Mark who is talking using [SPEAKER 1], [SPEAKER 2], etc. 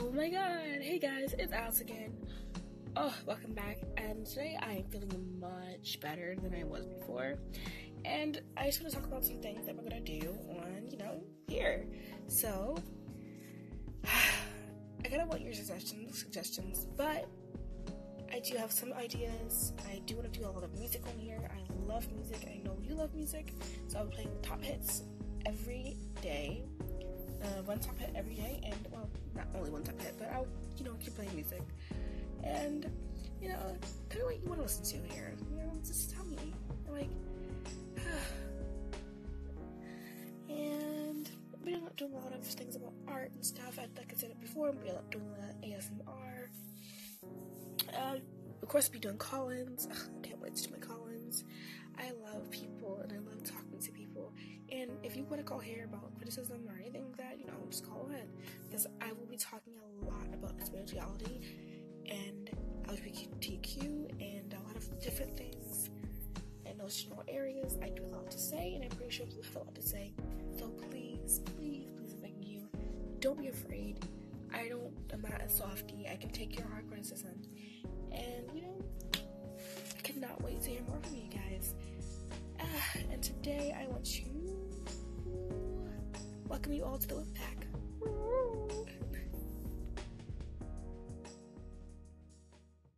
[SPEAKER 1] Oh my god. Hey guys, it's Alice again. Oh, welcome back. And today I am feeling much better than I was before. And I just want to talk about some things that we're to do on, you know, here. So, I kind of want your suggestions, suggestions, but I do have some ideas. I do want to do a lot of music on here. I love music. I know you love music. So I'll be playing the top hits every day playing music, and you know, tell me what you want to listen to here. You know, just tell me, like, and we are not doing a lot of things about art and stuff. Like I said it before, we are doing uh, ASMR. Uh, of course, be doing call-ins. Ugh, I can't wait to do my call-ins. I love people and I love talking to people. And if you want to call here about criticism or anything like that, you know, just call in. Because I will be talking a lot about spirituality and LGBTQ and a lot of different things in those general areas. I do a lot to say, and I'm pretty sure you have a lot to say. So please, please, please, I'm you, don't be afraid. I don't, I'm not a softie. I can take your hard criticism. And, you know, I cannot wait to hear more from you guys. Uh, and today I want to welcome you all to the Wolf Pack.